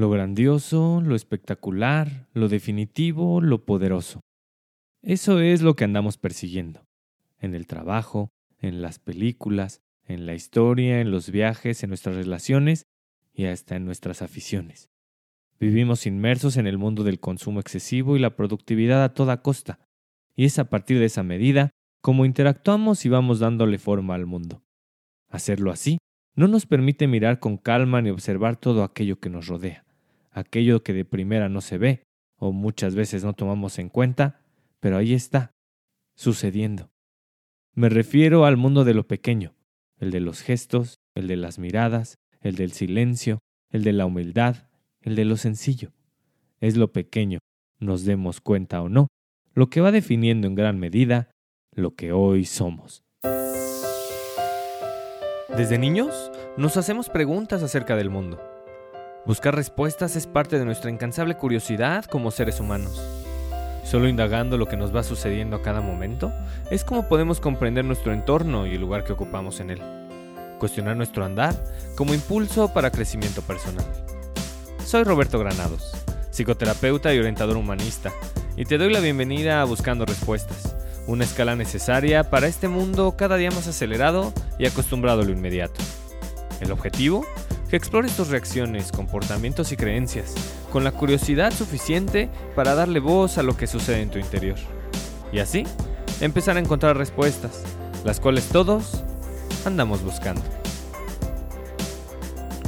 Lo grandioso, lo espectacular, lo definitivo, lo poderoso. Eso es lo que andamos persiguiendo. En el trabajo, en las películas, en la historia, en los viajes, en nuestras relaciones y hasta en nuestras aficiones. Vivimos inmersos en el mundo del consumo excesivo y la productividad a toda costa, y es a partir de esa medida como interactuamos y vamos dándole forma al mundo. Hacerlo así no nos permite mirar con calma ni observar todo aquello que nos rodea, aquello que de primera no se ve o muchas veces no tomamos en cuenta, pero ahí está, sucediendo. Me refiero al mundo de lo pequeño, el de los gestos, el de las miradas, el del silencio, el de la humildad, el de lo sencillo. Es lo pequeño, nos demos cuenta o no, lo que va definiendo en gran medida lo que hoy somos. Desde niños nos hacemos preguntas acerca del mundo. Buscar respuestas es parte de nuestra incansable curiosidad como seres humanos. Solo indagando lo que nos va sucediendo a cada momento es como podemos comprender nuestro entorno y el lugar que ocupamos en él. Cuestionar nuestro andar como impulso para crecimiento personal. Soy Roberto Granados, psicoterapeuta y orientador humanista, y te doy la bienvenida a Buscando Respuestas, una escala necesaria para este mundo cada día más acelerado y acostumbrado a lo inmediato. El objetivo que explores tus reacciones, comportamientos y creencias, con la curiosidad suficiente para darle voz a lo que sucede en tu interior. Y así, empezar a encontrar respuestas, las cuales todos andamos buscando.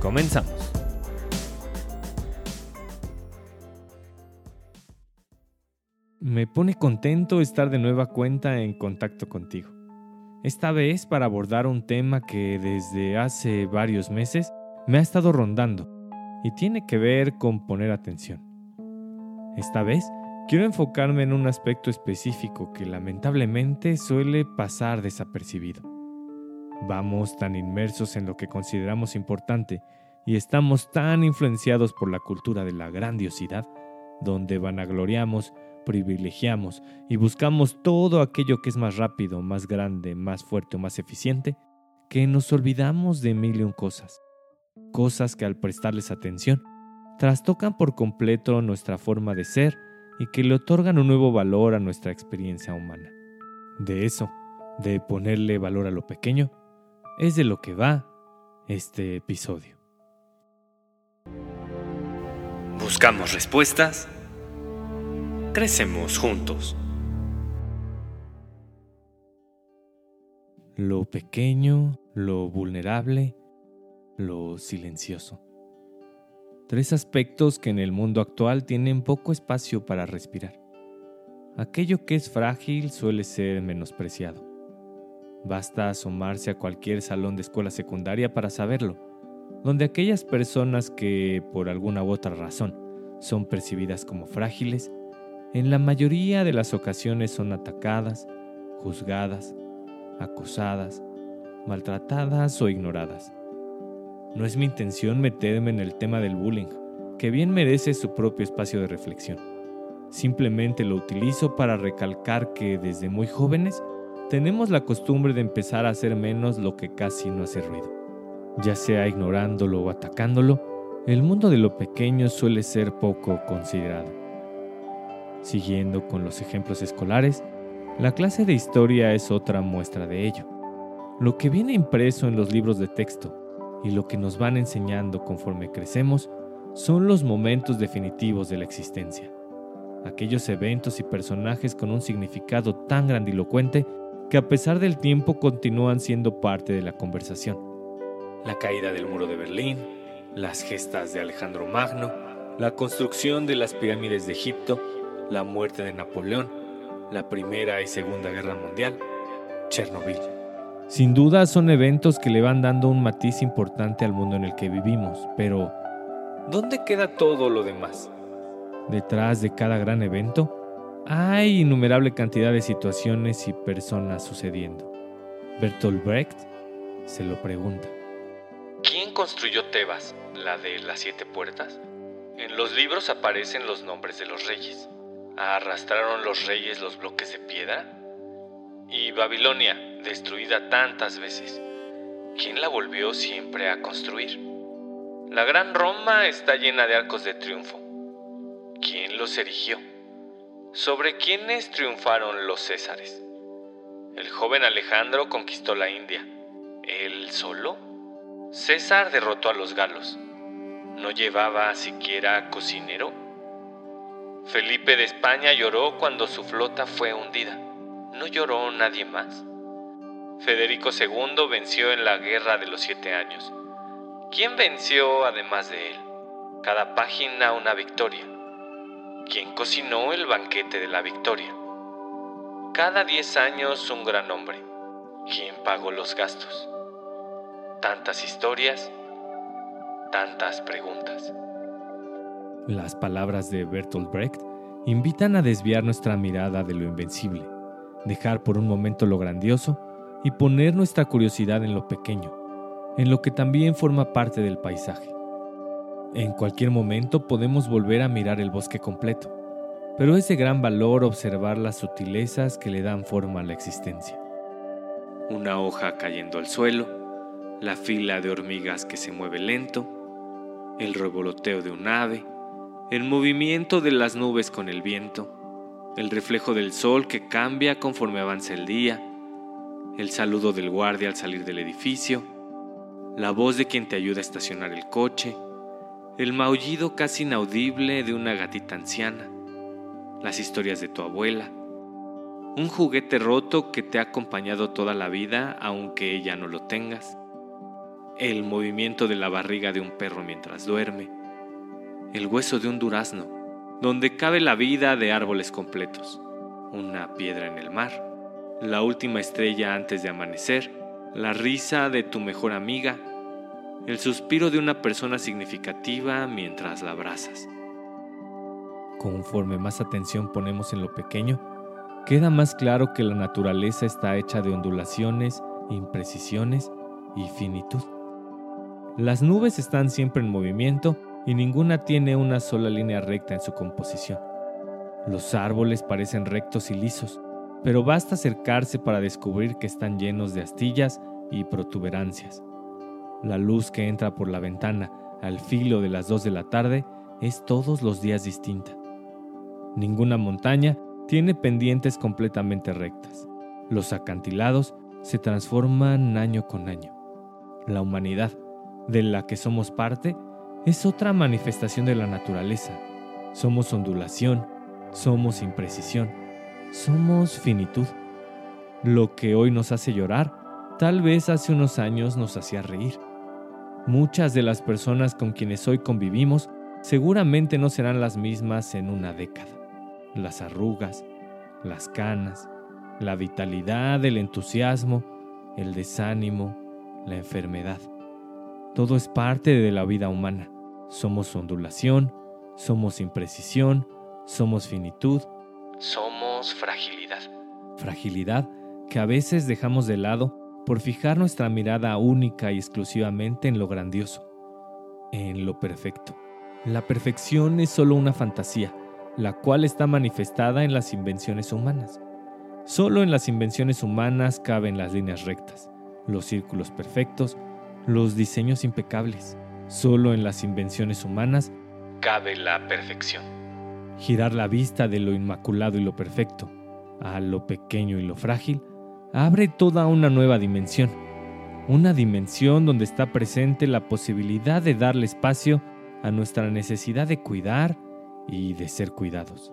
Comenzamos. Me pone contento estar de nueva cuenta en contacto contigo. Esta vez para abordar un tema que desde hace varios meses me ha estado rondando y tiene que ver con poner atención. Esta vez quiero enfocarme en un aspecto específico que lamentablemente suele pasar desapercibido. Vamos tan inmersos en lo que consideramos importante y estamos tan influenciados por la cultura de la grandiosidad, donde vanagloriamos, privilegiamos y buscamos todo aquello que es más rápido, más grande, más fuerte o más eficiente, que nos olvidamos de mil y un cosas cosas que al prestarles atención trastocan por completo nuestra forma de ser y que le otorgan un nuevo valor a nuestra experiencia humana. De eso, de ponerle valor a lo pequeño, es de lo que va este episodio. Buscamos respuestas, crecemos juntos. Lo pequeño, lo vulnerable, lo silencioso. Tres aspectos que en el mundo actual tienen poco espacio para respirar. Aquello que es frágil suele ser menospreciado. Basta asomarse a cualquier salón de escuela secundaria para saberlo, donde aquellas personas que, por alguna u otra razón, son percibidas como frágiles, en la mayoría de las ocasiones son atacadas, juzgadas, acosadas, maltratadas o ignoradas. No es mi intención meterme en el tema del bullying, que bien merece su propio espacio de reflexión. Simplemente lo utilizo para recalcar que desde muy jóvenes tenemos la costumbre de empezar a hacer menos lo que casi no hace ruido. Ya sea ignorándolo o atacándolo, el mundo de lo pequeño suele ser poco considerado. Siguiendo con los ejemplos escolares, la clase de historia es otra muestra de ello. Lo que viene impreso en los libros de texto, y lo que nos van enseñando conforme crecemos son los momentos definitivos de la existencia. Aquellos eventos y personajes con un significado tan grandilocuente que a pesar del tiempo continúan siendo parte de la conversación. La caída del muro de Berlín, las gestas de Alejandro Magno, la construcción de las pirámides de Egipto, la muerte de Napoleón, la Primera y Segunda Guerra Mundial, Chernobyl. Sin duda son eventos que le van dando un matiz importante al mundo en el que vivimos, pero ¿dónde queda todo lo demás? Detrás de cada gran evento hay innumerable cantidad de situaciones y personas sucediendo. Bertolt Brecht se lo pregunta. ¿Quién construyó Tebas, la de las siete puertas? En los libros aparecen los nombres de los reyes. ¿Arrastraron los reyes los bloques de piedra? ¿Y Babilonia, destruida tantas veces, ¿quién la volvió siempre a construir? La gran Roma está llena de arcos de triunfo. ¿Quién los erigió? ¿Sobre quiénes triunfaron los Césares? El joven Alejandro conquistó la India. ¿Él solo? César derrotó a los galos. ¿No llevaba siquiera cocinero? Felipe de España lloró cuando su flota fue hundida. ¿No lloró nadie más? Federico II venció en la Guerra de los Siete Años. ¿Quién venció además de él? Cada página una victoria. ¿Quién cocinó el banquete de la victoria? Cada diez años un gran hombre. ¿Quién pagó los gastos? Tantas historias, tantas preguntas. Las palabras de Bertolt Brecht invitan a desviar nuestra mirada de lo invencible, dejar por un momento lo grandioso y poner nuestra curiosidad en lo pequeño, en lo que también forma parte del paisaje. En cualquier momento podemos volver a mirar el bosque completo, pero es de gran valor observar las sutilezas que le dan forma a la existencia. Una hoja cayendo al suelo, la fila de hormigas que se mueve lento, el revoloteo de un ave, el movimiento de las nubes con el viento, el reflejo del sol que cambia conforme avanza el día, el saludo del guardia al salir del edificio, la voz de quien te ayuda a estacionar el coche, el maullido casi inaudible de una gatita anciana, las historias de tu abuela, un juguete roto que te ha acompañado toda la vida aunque ya no lo tengas, el movimiento de la barriga de un perro mientras duerme, el hueso de un durazno, donde cabe la vida de árboles completos, una piedra en el mar, la última estrella antes de amanecer, la risa de tu mejor amiga, el suspiro de una persona significativa mientras la abrazas. Conforme más atención ponemos en lo pequeño, queda más claro que la naturaleza está hecha de ondulaciones, imprecisiones y finitud. Las nubes están siempre en movimiento y ninguna tiene una sola línea recta en su composición. Los árboles parecen rectos y lisos, pero basta acercarse para descubrir que están llenos de astillas y protuberancias. La luz que entra por la ventana al filo de las dos de la tarde es todos los días distinta. Ninguna montaña tiene pendientes completamente rectas. Los acantilados se transforman año con año. La humanidad, de la que somos parte, es otra manifestación de la naturaleza. Somos ondulación, somos imprecisión, somos finitud. Lo que hoy nos hace llorar, tal vez hace unos años nos hacía reír. Muchas de las personas con quienes hoy convivimos seguramente no serán las mismas en una década las arrugas, las canas, la vitalidad, el entusiasmo, el desánimo, la enfermedad. Todo es parte de la vida humana. Somos ondulación, somos imprecisión, somos finitud, somos fragilidad. Fragilidad que a veces dejamos de lado por fijar nuestra mirada única y exclusivamente en lo grandioso, en lo perfecto. La perfección es solo una fantasía la cual está manifestada en las invenciones humanas. Solo en las invenciones humanas caben las líneas rectas, los círculos perfectos, los diseños impecables. Solo en las invenciones humanas cabe la perfección. Girar la vista de lo inmaculado y lo perfecto a lo pequeño y lo frágil abre toda una nueva dimensión. Una dimensión donde está presente la posibilidad de darle espacio a nuestra necesidad de cuidar, y de ser cuidados.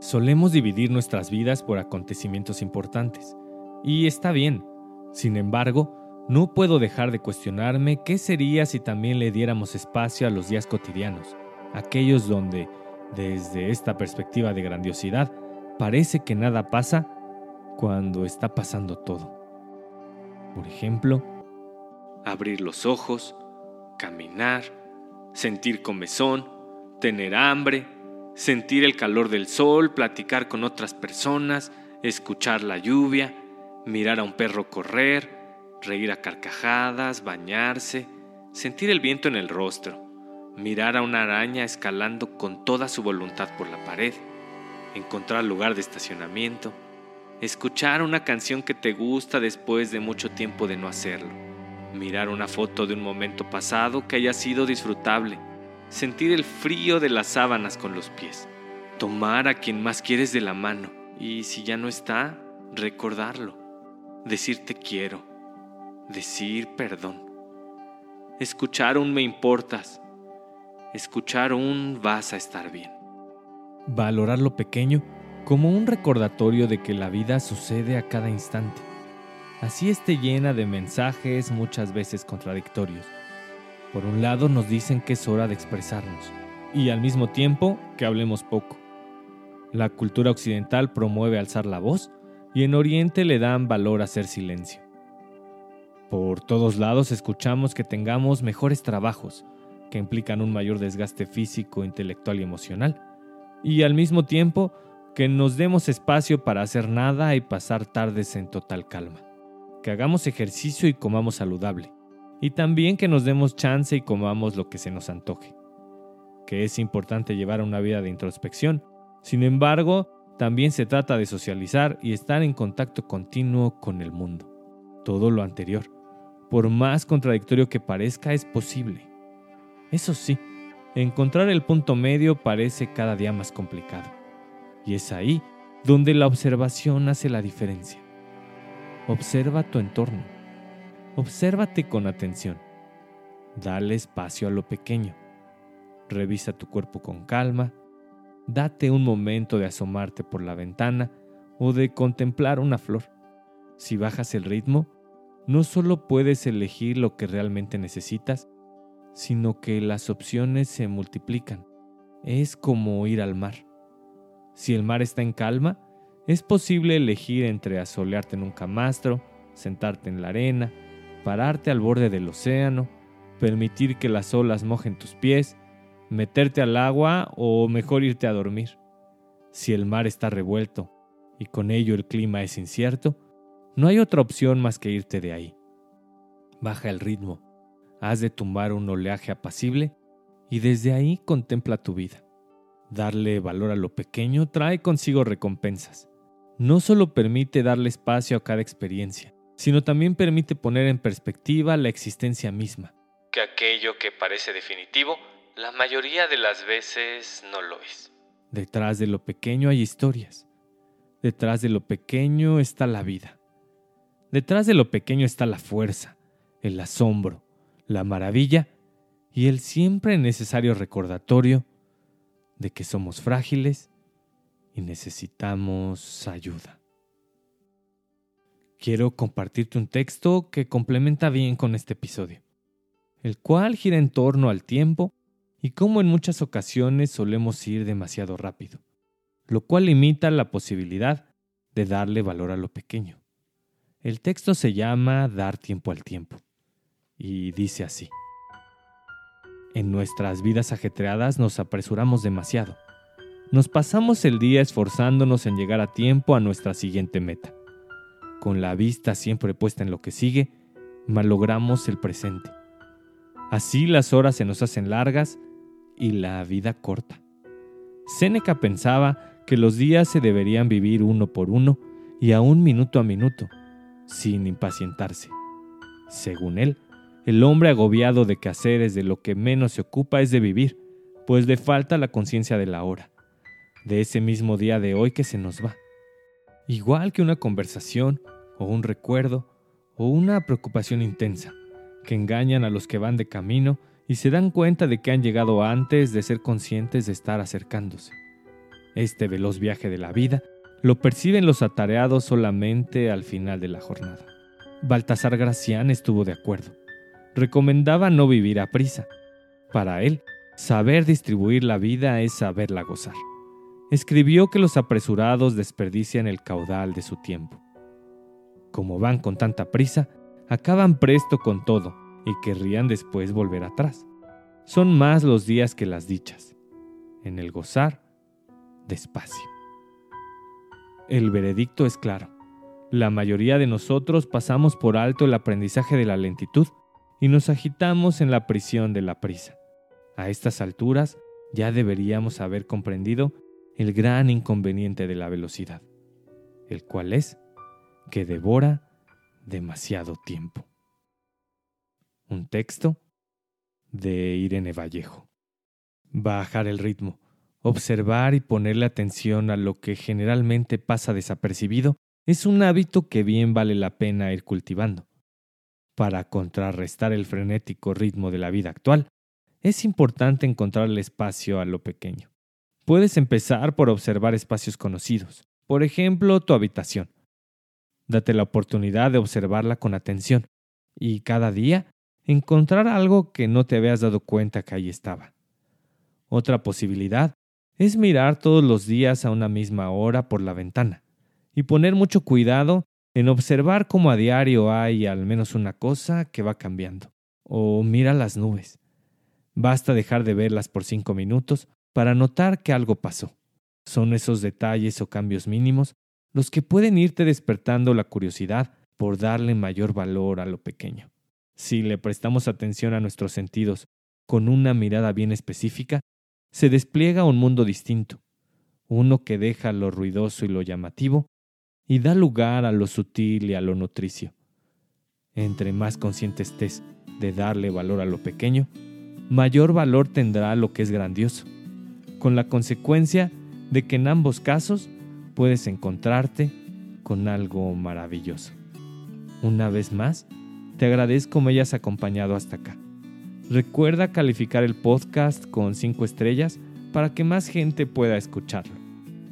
Solemos dividir nuestras vidas por acontecimientos importantes, y está bien. Sin embargo, no puedo dejar de cuestionarme qué sería si también le diéramos espacio a los días cotidianos, aquellos donde, desde esta perspectiva de grandiosidad, parece que nada pasa cuando está pasando todo. Por ejemplo, abrir los ojos, caminar, sentir comezón, tener hambre, sentir el calor del sol, platicar con otras personas, escuchar la lluvia, mirar a un perro correr, reír a carcajadas, bañarse, sentir el viento en el rostro, mirar a una araña escalando con toda su voluntad por la pared, encontrar lugar de estacionamiento, escuchar una canción que te gusta después de mucho tiempo de no hacerlo, mirar una foto de un momento pasado que haya sido disfrutable, sentir el frío de las sábanas con los pies, tomar a quien más quieres de la mano y si ya no está, recordarlo, decir te quiero, decir perdón, escuchar un me importas, escuchar un vas a estar bien. Valorar lo pequeño como un recordatorio de que la vida sucede a cada instante. Así esté llena de mensajes muchas veces contradictorios. Por un lado nos dicen que es hora de expresarnos y al mismo tiempo que hablemos poco. La cultura occidental promueve alzar la voz y en Oriente le dan valor hacer silencio. Por todos lados escuchamos que tengamos mejores trabajos, que implican un mayor desgaste físico, intelectual y emocional, y al mismo tiempo que nos demos espacio para hacer nada y pasar tardes en total calma, que hagamos ejercicio y comamos saludable, y también que nos demos chance y comamos lo que se nos antoje, que es importante llevar una vida de introspección, sin embargo, también se trata de socializar y estar en contacto continuo con el mundo. Todo lo anterior, por más contradictorio que parezca, es posible. Eso sí, encontrar el punto medio parece cada día más complicado. Y es ahí donde la observación hace la diferencia. Observa tu entorno. Obsérvate con atención. Dale espacio a lo pequeño. Revisa tu cuerpo con calma. Date un momento de asomarte por la ventana o de contemplar una flor. Si bajas el ritmo, no solo puedes elegir lo que realmente necesitas, sino que las opciones se multiplican. Es como ir al mar. Si el mar está en calma, es posible elegir entre asolearte en un camastro, sentarte en la arena, pararte al borde del océano, permitir que las olas mojen tus pies, meterte al agua o mejor irte a dormir. Si el mar está revuelto y con ello el clima es incierto, no hay otra opción más que irte de ahí. Baja el ritmo, has de tumbar un oleaje apacible y desde ahí contempla tu vida. Darle valor a lo pequeño trae consigo recompensas. No solo permite darle espacio a cada experiencia, sino también permite poner en perspectiva la existencia misma. Que aquello que parece definitivo, la mayoría de las veces no lo es. Detrás de lo pequeño hay historias. Detrás de lo pequeño está la vida. Detrás de lo pequeño está la fuerza, el asombro, la maravilla y el siempre necesario recordatorio de que somos frágiles y necesitamos ayuda. Quiero compartirte un texto que complementa bien con este episodio, el cual gira en torno al tiempo y cómo en muchas ocasiones solemos ir demasiado rápido, lo cual limita la posibilidad de darle valor a lo pequeño. El texto se llama Dar tiempo al tiempo y dice así. En nuestras vidas ajetreadas nos apresuramos demasiado. Nos pasamos el día esforzándonos en llegar a tiempo a nuestra siguiente meta. Con la vista siempre puesta en lo que sigue, malogramos el presente. Así las horas se nos hacen largas y la vida corta. Séneca pensaba que los días se deberían vivir uno por uno y aún minuto a minuto, sin impacientarse. Según él, el hombre agobiado de quehaceres de lo que menos se ocupa es de vivir, pues le falta la conciencia de la hora, de ese mismo día de hoy que se nos va. Igual que una conversación, o un recuerdo, o una preocupación intensa, que engañan a los que van de camino y se dan cuenta de que han llegado antes de ser conscientes de estar acercándose. Este veloz viaje de la vida lo perciben los atareados solamente al final de la jornada. Baltasar Gracián estuvo de acuerdo recomendaba no vivir a prisa. Para él, saber distribuir la vida es saberla gozar. Escribió que los apresurados desperdician el caudal de su tiempo. Como van con tanta prisa, acaban presto con todo y querrían después volver atrás. Son más los días que las dichas. En el gozar, despacio. El veredicto es claro. La mayoría de nosotros pasamos por alto el aprendizaje de la lentitud y nos agitamos en la prisión de la prisa. A estas alturas ya deberíamos haber comprendido el gran inconveniente de la velocidad, el cual es que devora demasiado tiempo. Un texto de Irene Vallejo. Bajar el ritmo, observar y ponerle atención a lo que generalmente pasa desapercibido es un hábito que bien vale la pena ir cultivando. Para contrarrestar el frenético ritmo de la vida actual, es importante encontrar el espacio a lo pequeño. Puedes empezar por observar espacios conocidos, por ejemplo, tu habitación. Date la oportunidad de observarla con atención y cada día encontrar algo que no te habías dado cuenta que ahí estaba. Otra posibilidad es mirar todos los días a una misma hora por la ventana y poner mucho cuidado en observar cómo a diario hay al menos una cosa que va cambiando. O mira las nubes. Basta dejar de verlas por cinco minutos para notar que algo pasó. Son esos detalles o cambios mínimos los que pueden irte despertando la curiosidad por darle mayor valor a lo pequeño. Si le prestamos atención a nuestros sentidos con una mirada bien específica, se despliega un mundo distinto, uno que deja lo ruidoso y lo llamativo y da lugar a lo sutil y a lo nutricio. Entre más consciente estés de darle valor a lo pequeño, mayor valor tendrá lo que es grandioso con la consecuencia de que en ambos casos puedes encontrarte con algo maravilloso. Una vez más, te agradezco me hayas acompañado hasta acá. Recuerda calificar el podcast con 5 estrellas para que más gente pueda escucharlo.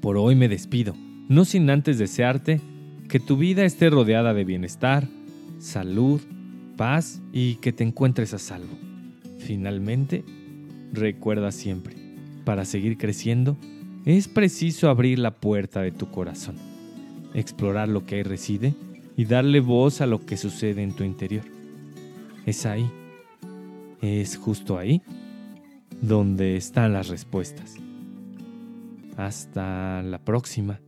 Por hoy me despido, no sin antes desearte que tu vida esté rodeada de bienestar, salud, paz y que te encuentres a salvo. Finalmente, recuerda siempre, para seguir creciendo, es preciso abrir la puerta de tu corazón, explorar lo que ahí reside y darle voz a lo que sucede en tu interior. Es ahí, es justo ahí, donde están las respuestas. Hasta la próxima.